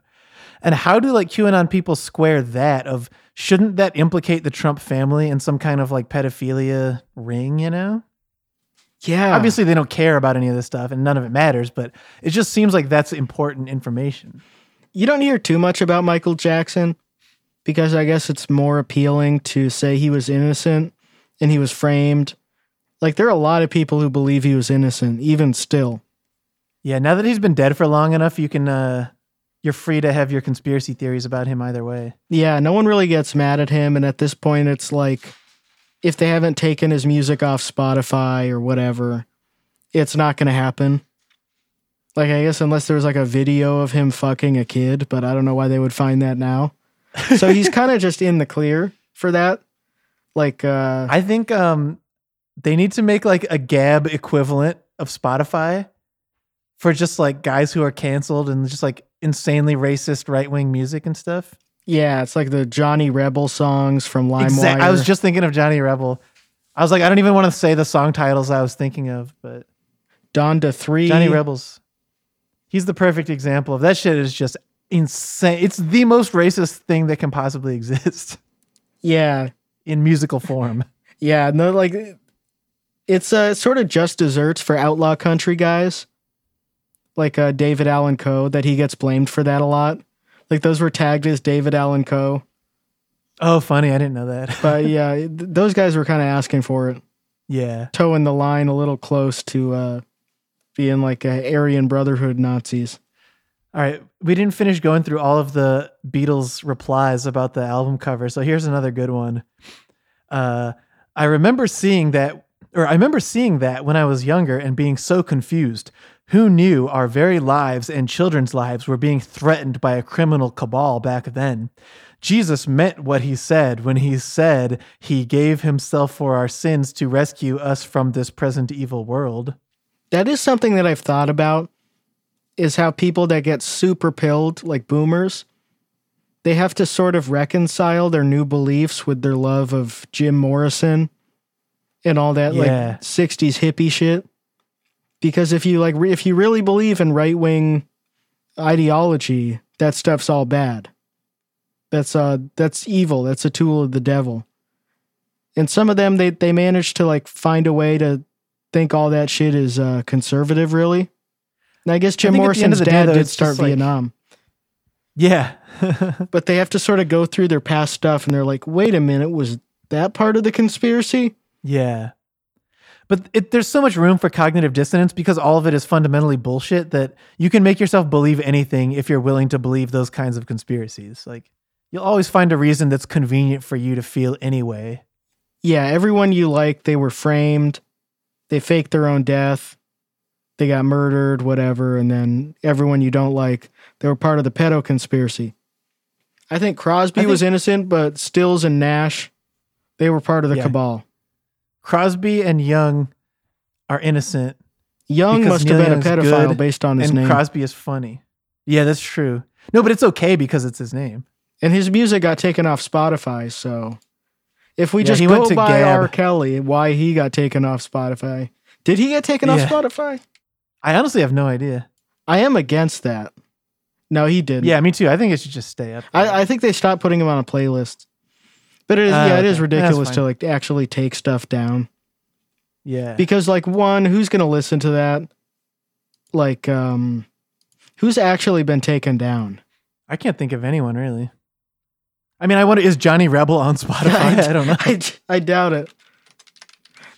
And how do like QAnon people square that of shouldn't that implicate the Trump family in some kind of like pedophilia ring, you know? Yeah. Obviously they don't care about any of this stuff and none of it matters, but it just seems like that's important information. you don't hear too much about Michael Jackson because I guess it's more appealing to say he was innocent and he was framed. Like there are a lot of people who believe he was innocent, even still. Yeah, now that he's been dead for long enough, you can uh you're free to have your conspiracy theories about him either way. Yeah, no one really gets mad at him. And at this point, it's like if they haven't taken his music off Spotify or whatever, it's not going to happen. Like, I guess unless there was like a video of him fucking a kid, but I don't know why they would find that now. So he's kind of just in the clear for that. Like, uh, I think um they need to make like a Gab equivalent of Spotify for just like guys who are canceled and just like insanely racist right wing music and stuff. yeah, it's like the Johnny Rebel songs from LimeWire. Exact- I was just thinking of Johnny Rebel. I was like, I don't even want to say the song titles I was thinking of, but Donda 3. Johnny Rebels. He's the perfect example of that shit is just insane. It's the most racist thing that can possibly exist Yeah, in musical form. Yeah, no, like it's uh, sort of just desserts for outlaw country guys. like uh, David Allan Coe, that he gets blamed for that a lot. Like those were tagged as David Allan Coe. Oh, funny. I didn't know that. But yeah, th- those guys were kind of asking for it, yeah. towing the line a little close to uh, being like uh, Aryan Brotherhood Nazis. All right. We didn't finish going through all of the Beatles replies about the album cover. So here's another good one. Uh, I remember seeing that, or I remember seeing that when I was younger and being so confused. Who knew our very lives and children's lives were being threatened by a criminal cabal back then? Jesus meant what he said when he said he gave himself for our sins to rescue us from this present evil world. That is something that I've thought about is how people that get super pilled, like boomers, they have to sort of reconcile their new beliefs with their love of Jim Morrison and all that Yeah. like 60s hippie shit. Because if you like re- if you really believe in right-wing ideology, that stuff's all bad. That's uh that's evil. That's a tool of the devil. And some of them they they manage to like find a way to think all that shit is uh, conservative, really. And I guess Jim think at the end of Morrison's the day, dad though, did start just like- Vietnam, Yeah. but they have to sort of go through their past stuff, and they're like, "Wait a minute, was that part of the conspiracy?" Yeah. But it, there's so much room for cognitive dissonance because all of it is fundamentally bullshit that you can make yourself believe anything if you're willing to believe those kinds of conspiracies. Like, you'll always find a reason that's convenient for you to feel anyway. Yeah, everyone you like, they were framed, they faked their own death, they got murdered, whatever, and then everyone you don't like, they were part of the pedo conspiracy. I think Crosby I think- was innocent, but Stills and Nash, they were part of the Yeah. cabal. Crosby and Young are innocent, Young must have Neil been a pedophile good, based on his and name. Crosby is funny. Yeah, that's true. No, but it's okay because it's his name. and his music got taken off Spotify. So if we Yeah, just go by Gab. R. Kelly, why he got taken off Spotify? Did he get taken Yeah. off Spotify? I honestly have no idea. I am against that. No, he didn't. Yeah, me too. I think it should just stay up. I, I think they stopped putting him on a playlist. But it is Ah, yeah, it is okay. ridiculous That's to fine. like actually take stuff down. yeah. Because like one, who's gonna listen to that? Like um who's actually been taken down? I can't think of anyone really. I mean, I wonder is Johnny Rebel on Spotify? I, don't know. I, I doubt it.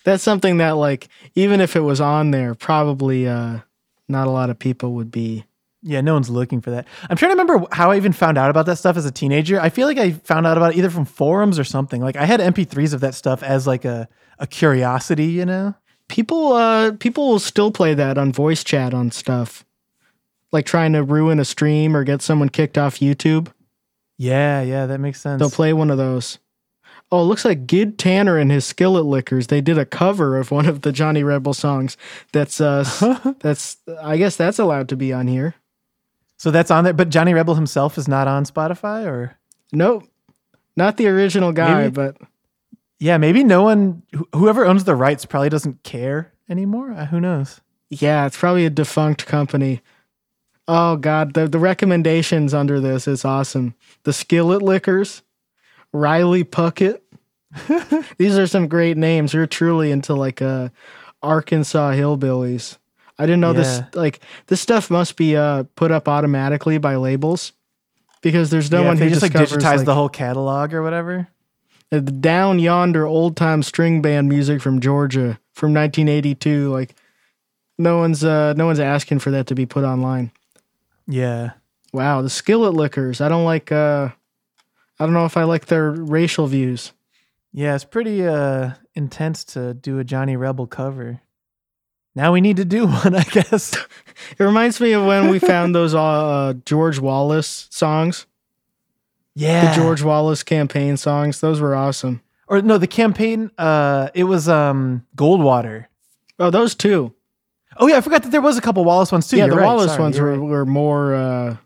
That's something that like even if it was on there, probably uh not a lot of people would be Yeah, no one's looking for that. I'm trying to remember how I even found out about that stuff as a teenager. I feel like I found out about it either from forums or something. Like I had MP3s of that stuff as like a a curiosity, you know? people uh people will still play that on voice chat on stuff. Like trying to ruin a stream or get someone kicked off YouTube. Yeah, yeah, that makes sense. They'll play one of those. Oh, it looks like Gid Tanner and his Skillet Lickers. They did a cover of one of the Johnny Rebel songs. That's uh that's I guess that's allowed to be on here. so that's on there, but Johnny Rebel himself is not on Spotify or Nope. Not the original guy, Maybe- but Yeah, maybe no one wh- whoever owns the rights probably doesn't care anymore. Uh, who knows? yeah, it's probably a defunct company. Oh god, the the recommendations under this is awesome. The Skillet Lickers, Riley Puckett. These are some great names. You're truly into like uh Arkansas hillbillies. I didn't know this like this stuff must be uh put up automatically by labels because there's no yeah, one who just like digitized like, the whole catalog or whatever. the down yonder old time string band music from Georgia from 1982 like no one's uh no one's asking for that to be put online. Yeah. Wow, the skillet lickers. I don't like uh I don't know if I like their racial views. Yeah, it's pretty uh intense to do a Johnny Rebel cover. Now we need to do one, I guess. It reminds me of when we found those uh George Wallace songs. Yeah. The George Wallace campaign songs. Those were awesome. or no, the campaign uh it was um Goldwater. Oh, those two. Oh yeah, I forgot that there was a couple Wallace ones too. yeah, You're the right. Wallace Sorry, ones were, right. were more uh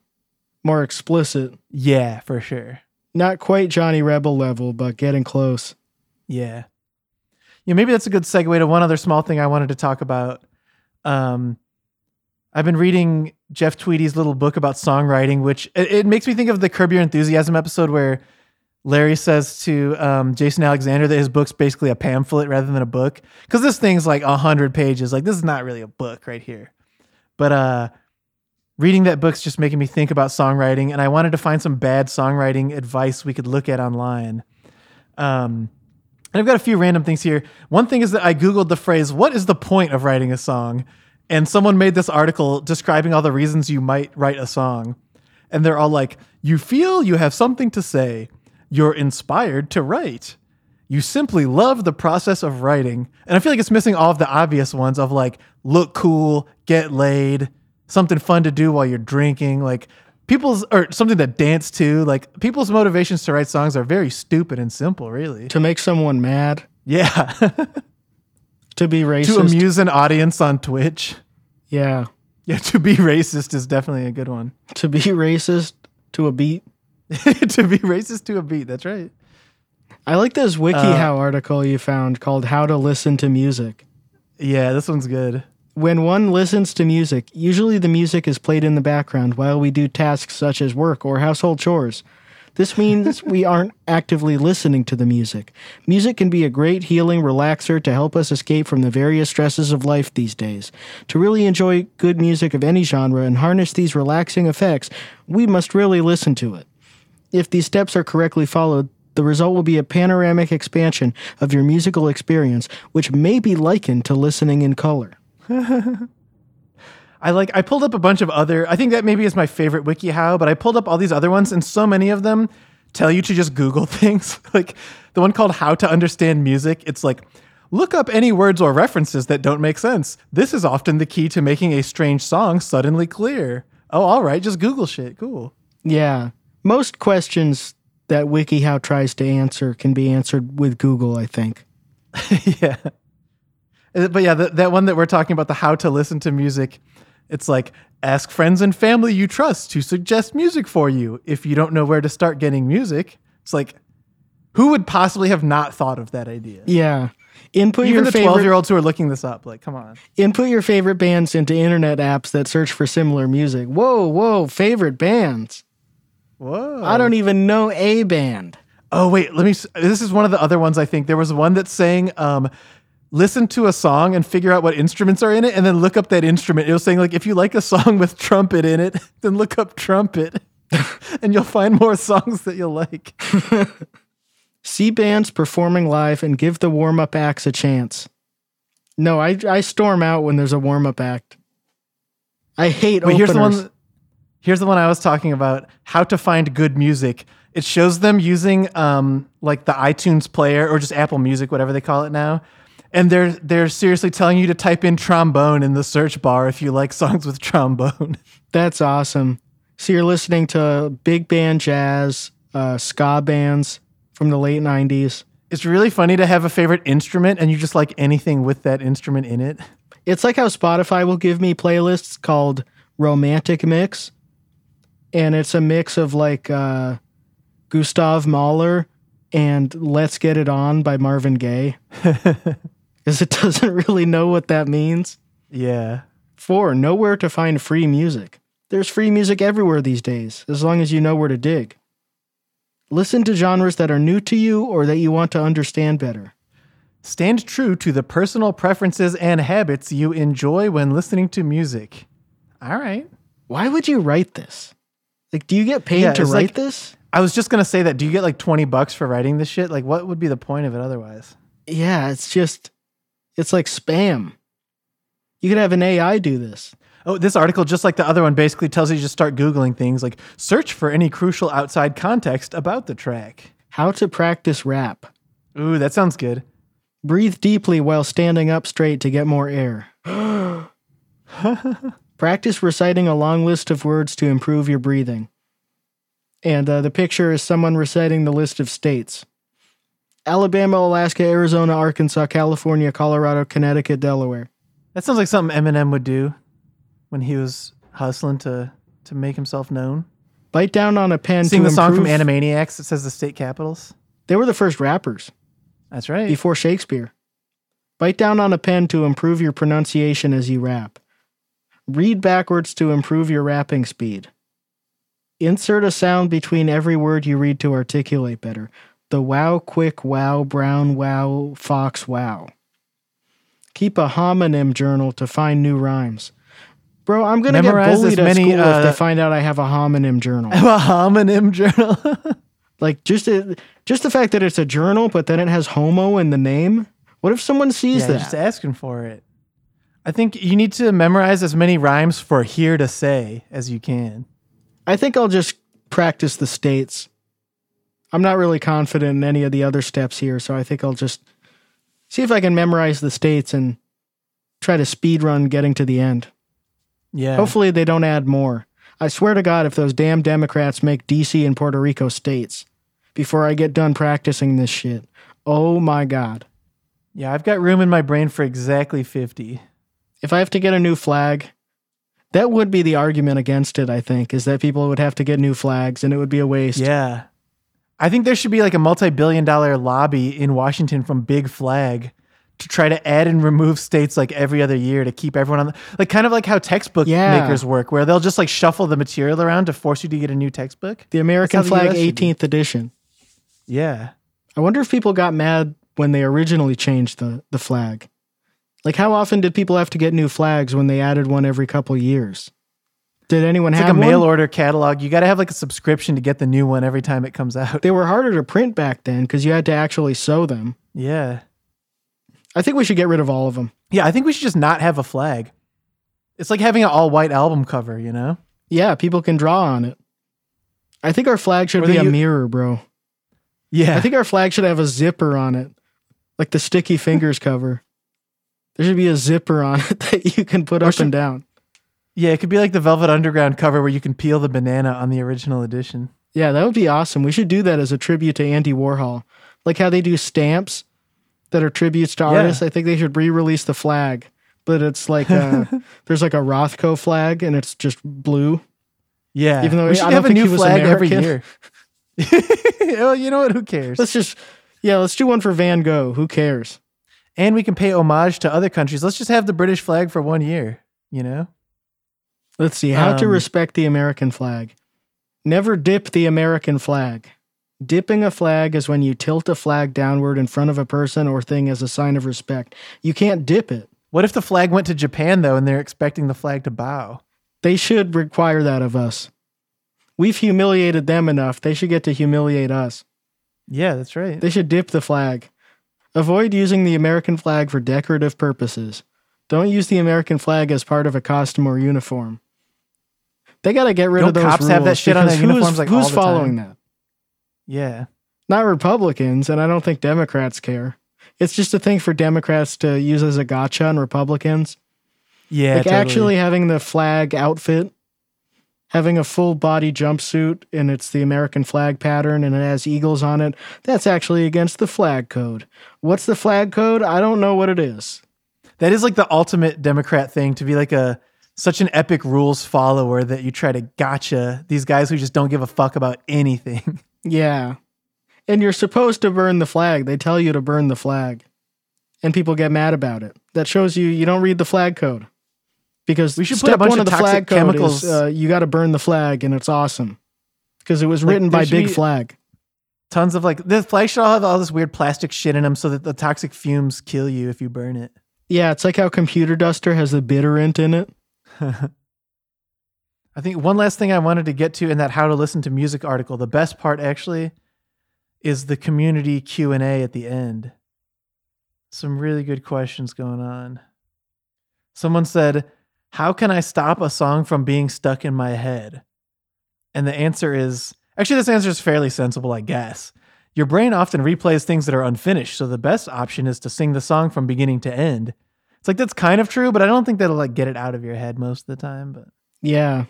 more explicit. Yeah, for sure. Not quite Johnny Rebel level, but getting close. Yeah. Yeah, maybe that's a good segue to one other small thing I wanted to talk about. Um, I've been reading Jeff Tweedy's little book about songwriting, which it, it makes me think of the Curb Your Enthusiasm episode where Larry says to um, Jason Alexander that his book's basically a pamphlet rather than a book. Because this thing's like a hundred pages. Like this is not really a book right here. But uh, reading that book's just making me think about songwriting, and I wanted to find some bad songwriting advice we could look at online. Um, and I've got a few random things here. One thing is that I Googled the phrase, What is the point of writing a song? And someone made this article describing all the reasons you might write a song. And they're all like, You feel you have something to say. You're inspired to write. You simply love the process of writing. And I feel like it's missing all of the obvious ones of like, look cool, get laid, something fun to do while you're drinking. Like, people's, or something to dance to. Like, people's motivations to write songs are very stupid and simple, really. To make someone mad, Yeah. to be racist. to amuse an audience on Twitch. yeah. Yeah, to be racist is definitely a good one. To be racist to a beat. to be racist to a beat. That's right. I like this Uh, WikiHow article you found called How to Listen to Music. Yeah, this one's good. When one listens to music, usually the music is played in the background while we do tasks such as work or household chores. This means we aren't actively listening to the music. Music can be a great healing relaxer to help us escape from the various stresses of life these days. To really enjoy good music of any genre and harness these relaxing effects, we must really listen to it. If these steps are correctly followed, the result will be a panoramic expansion of your musical experience, which may be likened to listening in color. I like I pulled up a bunch of other I think that maybe is my favorite WikiHow, but I pulled up all these other ones and so many of them tell you to just Google things. like the one called How to Understand Music, it's like look up any words or references that don't make sense. This is often the key to making a strange song suddenly clear. Oh, all right, just Google shit. Cool. Yeah. Most questions that WikiHow tries to answer can be answered with Google, I think. yeah. Uh, But yeah, that that one that we're talking about, the how to listen to music, it's like ask friends and family you trust to suggest music for you. If you don't know where to start getting music, it's like, who would possibly have not thought of that idea? Yeah. Input Even your the favorite 12 year olds who are looking this up, like, come on. input your favorite bands into internet apps that search for similar music. Whoa, whoa, favorite bands. Whoa. I don't even know a band. Oh, wait, let me. This is one of the other ones I think. There was one that's saying, um, listen to a song and figure out what instruments are in it and then look up that instrument. It was saying, like, if you like a song with trumpet in it, then look up trumpet and you'll find more songs that you'll like. See bands performing live and give the warm up acts a chance. No, I, I storm out when there's a warm up act. I hate Wait, openers. here's the one. Here's the one I was talking about. How to find good music. It shows them using um like the iTunes player or just Apple Music, whatever they call it now. And they're they're seriously telling you to type in trombone in the search bar if you like songs with trombone. That's awesome. So you're listening to big band jazz, uh, ska bands from the late 90s. It's really funny to have a favorite instrument and you just like anything with that instrument in it. It's like how Spotify will give me playlists called Romantic Mix. And it's a mix of like uh, Gustav Mahler and Let's Get It On by Marvin Gaye. Because it doesn't really know what that means. Yeah. Four, nowhere to find free music. There's free music everywhere these days, as long as you know where to dig. Listen to genres that are new to you or that you want to understand better. Stand true to the personal preferences and habits you enjoy when listening to music. All right. Why would you write this? Like, do you get paid Yeah, to write like- this? I was just gonna say that. Do you get like twenty bucks for writing this shit? Like, what would be the point of it otherwise? Yeah, it's just, it's like spam. You could have an AI do this. Oh, this article, just like the other one, basically tells you to just start googling things like search for any crucial outside context about the track. How to practice rap. Ooh, that sounds good. Breathe deeply while standing up straight to get more air. Practice reciting a long list of words to improve your breathing. And uh, the picture is someone reciting the list of states Alabama, Alaska, Arizona, Arkansas, California, Colorado, Connecticut, Delaware. That sounds like something Eminem would do when he was hustling to to make himself known. Bite down on a pen to Sing the song from Animaniacs that says the state capitals. They were the first rappers That's right. before Shakespeare. Bite down on a pen to improve your pronunciation as you rap. Read backwards to improve your rapping speed. Insert a sound between every word you read to articulate better. The wow, quick, wow, brown, wow, fox, wow. Keep a homonym journal to find new rhymes. Bro, I'm gonna Memorize get bullied as at many, school if uh, they find out I have a homonym journal. I have a homonym journal. like just a, just the fact that it's a journal, but then it has homo in the name. What if someone sees yeah, that? just asking for it. I think you need to memorize as many rhymes for here to say as you can. I think I'll just practice the states. I'm not really confident in any of the other steps here, so I think I'll just see if I can memorize the states and try to speed run getting to the end. Yeah. Hopefully they don't add more. I swear to God, if those damn Democrats make DC and Puerto Rico states before I get done practicing this shit, oh my God. Yeah, I've got room in my brain for exactly 50. If I have to get a new flag, that would be the argument against it, I think, is that people would have to get new flags and it would be a waste. Yeah. I think there should be like a multi billion dollar lobby in Washington from Big Flag to try to add and remove states like every other year to keep everyone on the, like kind of like how textbook Yeah. makers work, where they'll just like shuffle the material around to force you to get a new textbook. The American the flag be. 18th edition. Yeah. I wonder if people got mad when they originally changed the, the flag. Like, how often did people have to get new flags when they added one every couple years? Did anyone It's have like a mail order catalog. You got to have like a subscription to get the new one every time it comes out. They were harder to print back then because you had to actually sew them. Yeah. I think we should get rid of all of them. Yeah, I think we should just not have a flag. It's like having an all white album cover, you know? Yeah, people can draw on it. I think our flag should Or be a u- mirror, bro. Yeah. I think our flag should have a zipper on it, like the sticky fingers cover. There should be a zipper on it that you can put Or up should- and down. Yeah, it could be like the Velvet Underground cover where you can peel the banana on the original edition. Yeah, that would be awesome. We should do that as a tribute to Andy Warhol. Like how they do stamps that are tributes to Yeah. artists. I think they should re-release the flag, but it's like uh there's like a Rothko flag and it's just blue. Yeah. Even though we I should don't have a new flag every year. well, you know what? Who cares? Let's just yeah, let's do one for Van Gogh. Who cares? and we can pay homage to other countries. Let's just have the British flag for one year, you know? Let's see how to Um, respect the American flag. Never dip the American flag. Dipping a flag is when you tilt a flag downward in front of a person or thing as a sign of respect. You can't dip it. What if the flag went to Japan, though, and they're expecting the flag to bow? They should require that of us. We've humiliated them enough. They should get to humiliate us. Yeah, that's right. They should dip the flag. Avoid using the American flag for decorative purposes. Don't use the American flag as part of a costume or uniform. They got to get rid Don't of those cops have that shit on their uniforms, like, who's all the following time? that? yeah. Not Republicans, and I don't think Democrats care. It's just a thing for Democrats to use as a gotcha on Republicans. Yeah. like totally. actually having the flag outfit, having a full body jumpsuit, and it's the American flag pattern and it has eagles on it. That's actually against the flag code. What's the flag code? I don't know what it is. That is like the ultimate Democrat thing to be like a such an epic rules follower that you try to gotcha these guys who just don't give a fuck about anything. Yeah. And you're supposed to burn the flag. They tell you to burn the flag. And people get mad about it. That shows you you don't read the flag code. Because We should put a bunch one of of the toxic flag code chemicals- is uh, you got to burn the flag, and it's awesome because it was written there by Big be- Flag. Tons of like the flag should all have all this weird plastic shit in them so that the toxic fumes kill you if you burn it. Yeah, it's like how Computer Duster has the bitterant in it. I think one last thing I wanted to get to in that how to listen to music article, the best part actually is the community Q&A at the end. Some really good questions going on. Someone said, "How can I stop a song from being stuck in my head?" And the answer is actually this answer is fairly sensible, I guess. Your brain often replays things that are unfinished, so the best option is to sing the song from beginning to end. It's like that's kind of true, but I don't think that'll like get it out of your head most of the time, but Yeah.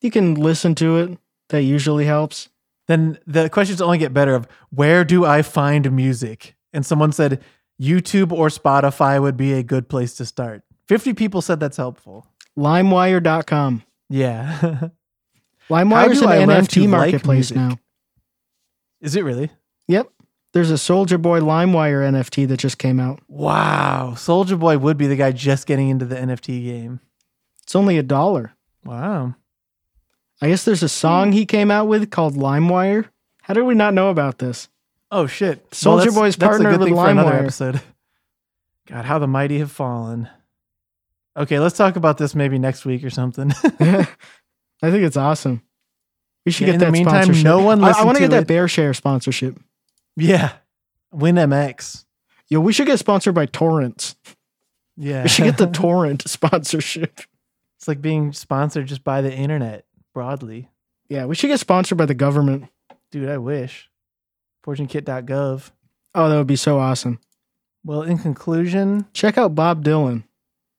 You can listen to it. That usually helps. then the questions only get better of where do I find music? And someone said YouTube or Spotify would be a good place to start. 50 people said that's helpful. LimeWire.com. Yeah. LimeWire's do I an NFT to like marketplace now. Is it really? Yep. There's a Soldier Boy LimeWire NFT that just came out. Wow. Soldier Boy would be the guy just getting into the NFT game. It's only a dollar. Wow. I guess there's a song he came out with called LimeWire. How did we not know about this? Oh shit. Soldier that's- Boy's partnered with LimeWire. episode. God, how the mighty have fallen. Okay, let's talk about this maybe next week or something. I think it's awesome. We should Yeah, get in the that meantime, sponsorship. no one I, I want to to get that it. BearShare sponsorship. Yeah. WinMX. Yo, we should get sponsored by Torrents. Yeah. We should get the Torrent sponsorship. it's like being sponsored just by the internet broadly. Yeah, we should get sponsored by the government. Dude, I wish. FortuneKit.gov. Oh, that would be so awesome. Well, in conclusion, Check out Bob Dylan.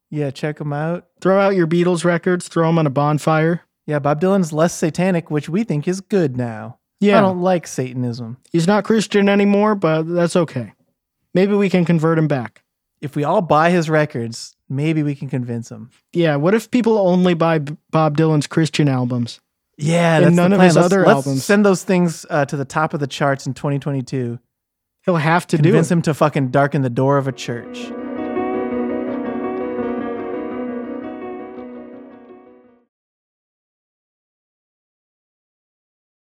yeah, check him out. Throw out your Beatles records, throw them on a bonfire. Yeah, Bob Dylan's less satanic, which we think is good now. I don't like Satanism. he's not Christian anymore, but that's okay. Maybe we can convert him back. If we all buy his records, maybe we can convince him. Yeah, what if people only buy B- Bob Dylan's Christian albums? Yeah, And that's none the of his Let's- other let's albums. Send those things uh, to the top of the charts in 2022. He'll have to do Convince it. him to fucking darken the door of a church.